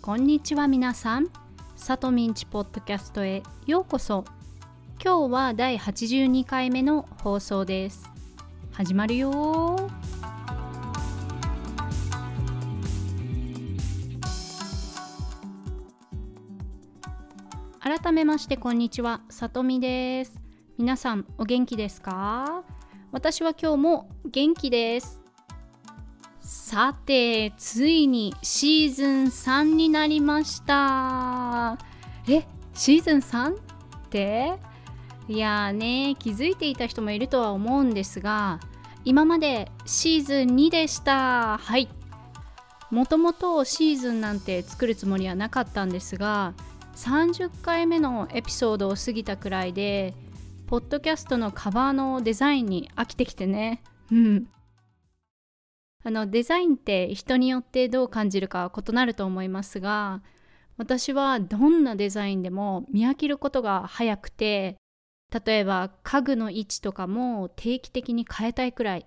こんにちは皆さん。さとみんちポッドキャストへようこそ。今日は第82回目の放送です。始まるよ。改めましてこんにちは。さとみです。皆さんお元気ですか？私は今日も元気です。さてついにシーズン3になりました。えシーズン 3? って？いやね気づいていた人もいるとは思うんですが今までシーズン2でした。はい。もともとシーズンなんて作るつもりはなかったんですが30回目のエピソードを過ぎたくらいでポッドキャストのカバーのデザインに飽きてきてね。うん。あのデザインって人によってどう感じるか異なると思いますが私はどんなデザインでも見飽きることが早くて例えば家具の位置とかも定期的に変えたいくらい。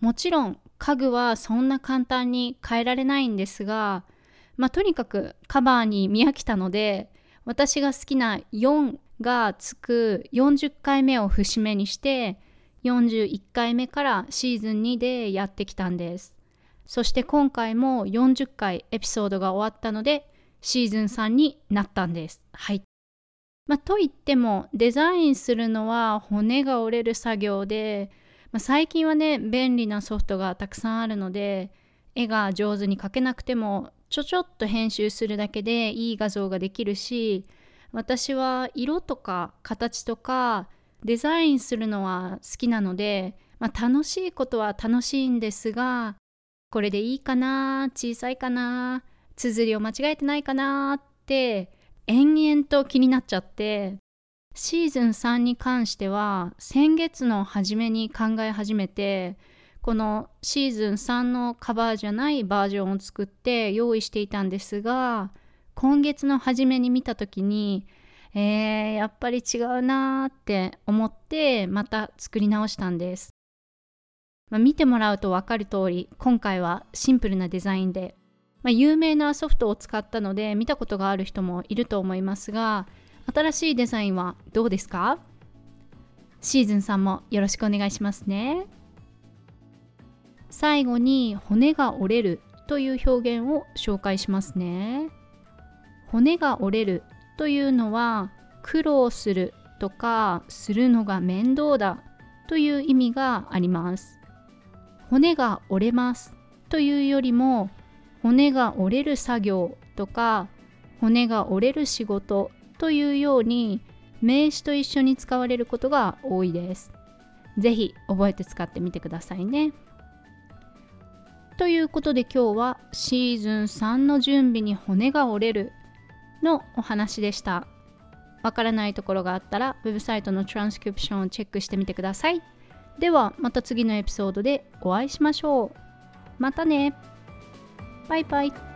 もちろん家具はそんな簡単に変えられないんですがまあとにかくカバーに見飽きたので私が好きな4がつく40回目を節目にして41回目からシーズン2でやってきたんです。そして今回も40回エピソードが終わったのでシーズン3になったんです。はい。まあ、といってもデザインするのは骨が折れる作業で、まあ、最近はね便利なソフトがたくさんあるので絵が上手に描けなくてもちょちょっと編集するだけでいい画像ができるし私は色とか形とかデザインするのは好きなので、まあ、楽しいことは楽しいんですがこれでいいかな小さいかな綴りを間違えてないかなって延々と気になっちゃってシーズン3に関しては先月の初めに考え始めてこのシーズン3のカバーじゃないバージョンを作って用意していたんですが今月の初めに見た時にえー、やっぱり違うなーって思ってまた作り直したんです、まあ、見てもらうと分かる通り今回はシンプルなデザインで、まあ、有名なソフトを使ったので見たことがある人もいると思いますが新しいデザインはどうですか？シーズン3もよろしくお願いしますね。最後に骨が折れるという表現を紹介しますね。骨が折れるというのは苦労するとかするのが面倒だという意味があります。骨が折れますというよりも骨が折れる作業とか骨が折れる仕事というように名詞と一緒に使われることが多いです。ぜひ覚えて使ってみてくださいね。ということで今日はシーズン3の準備に骨が折れるのお話でした。わからないところがあったら、ウェブサイトのトランスクリプションをチェックしてみてください。では、また次のエピソードでお会いしましょう。またね。バイバイ。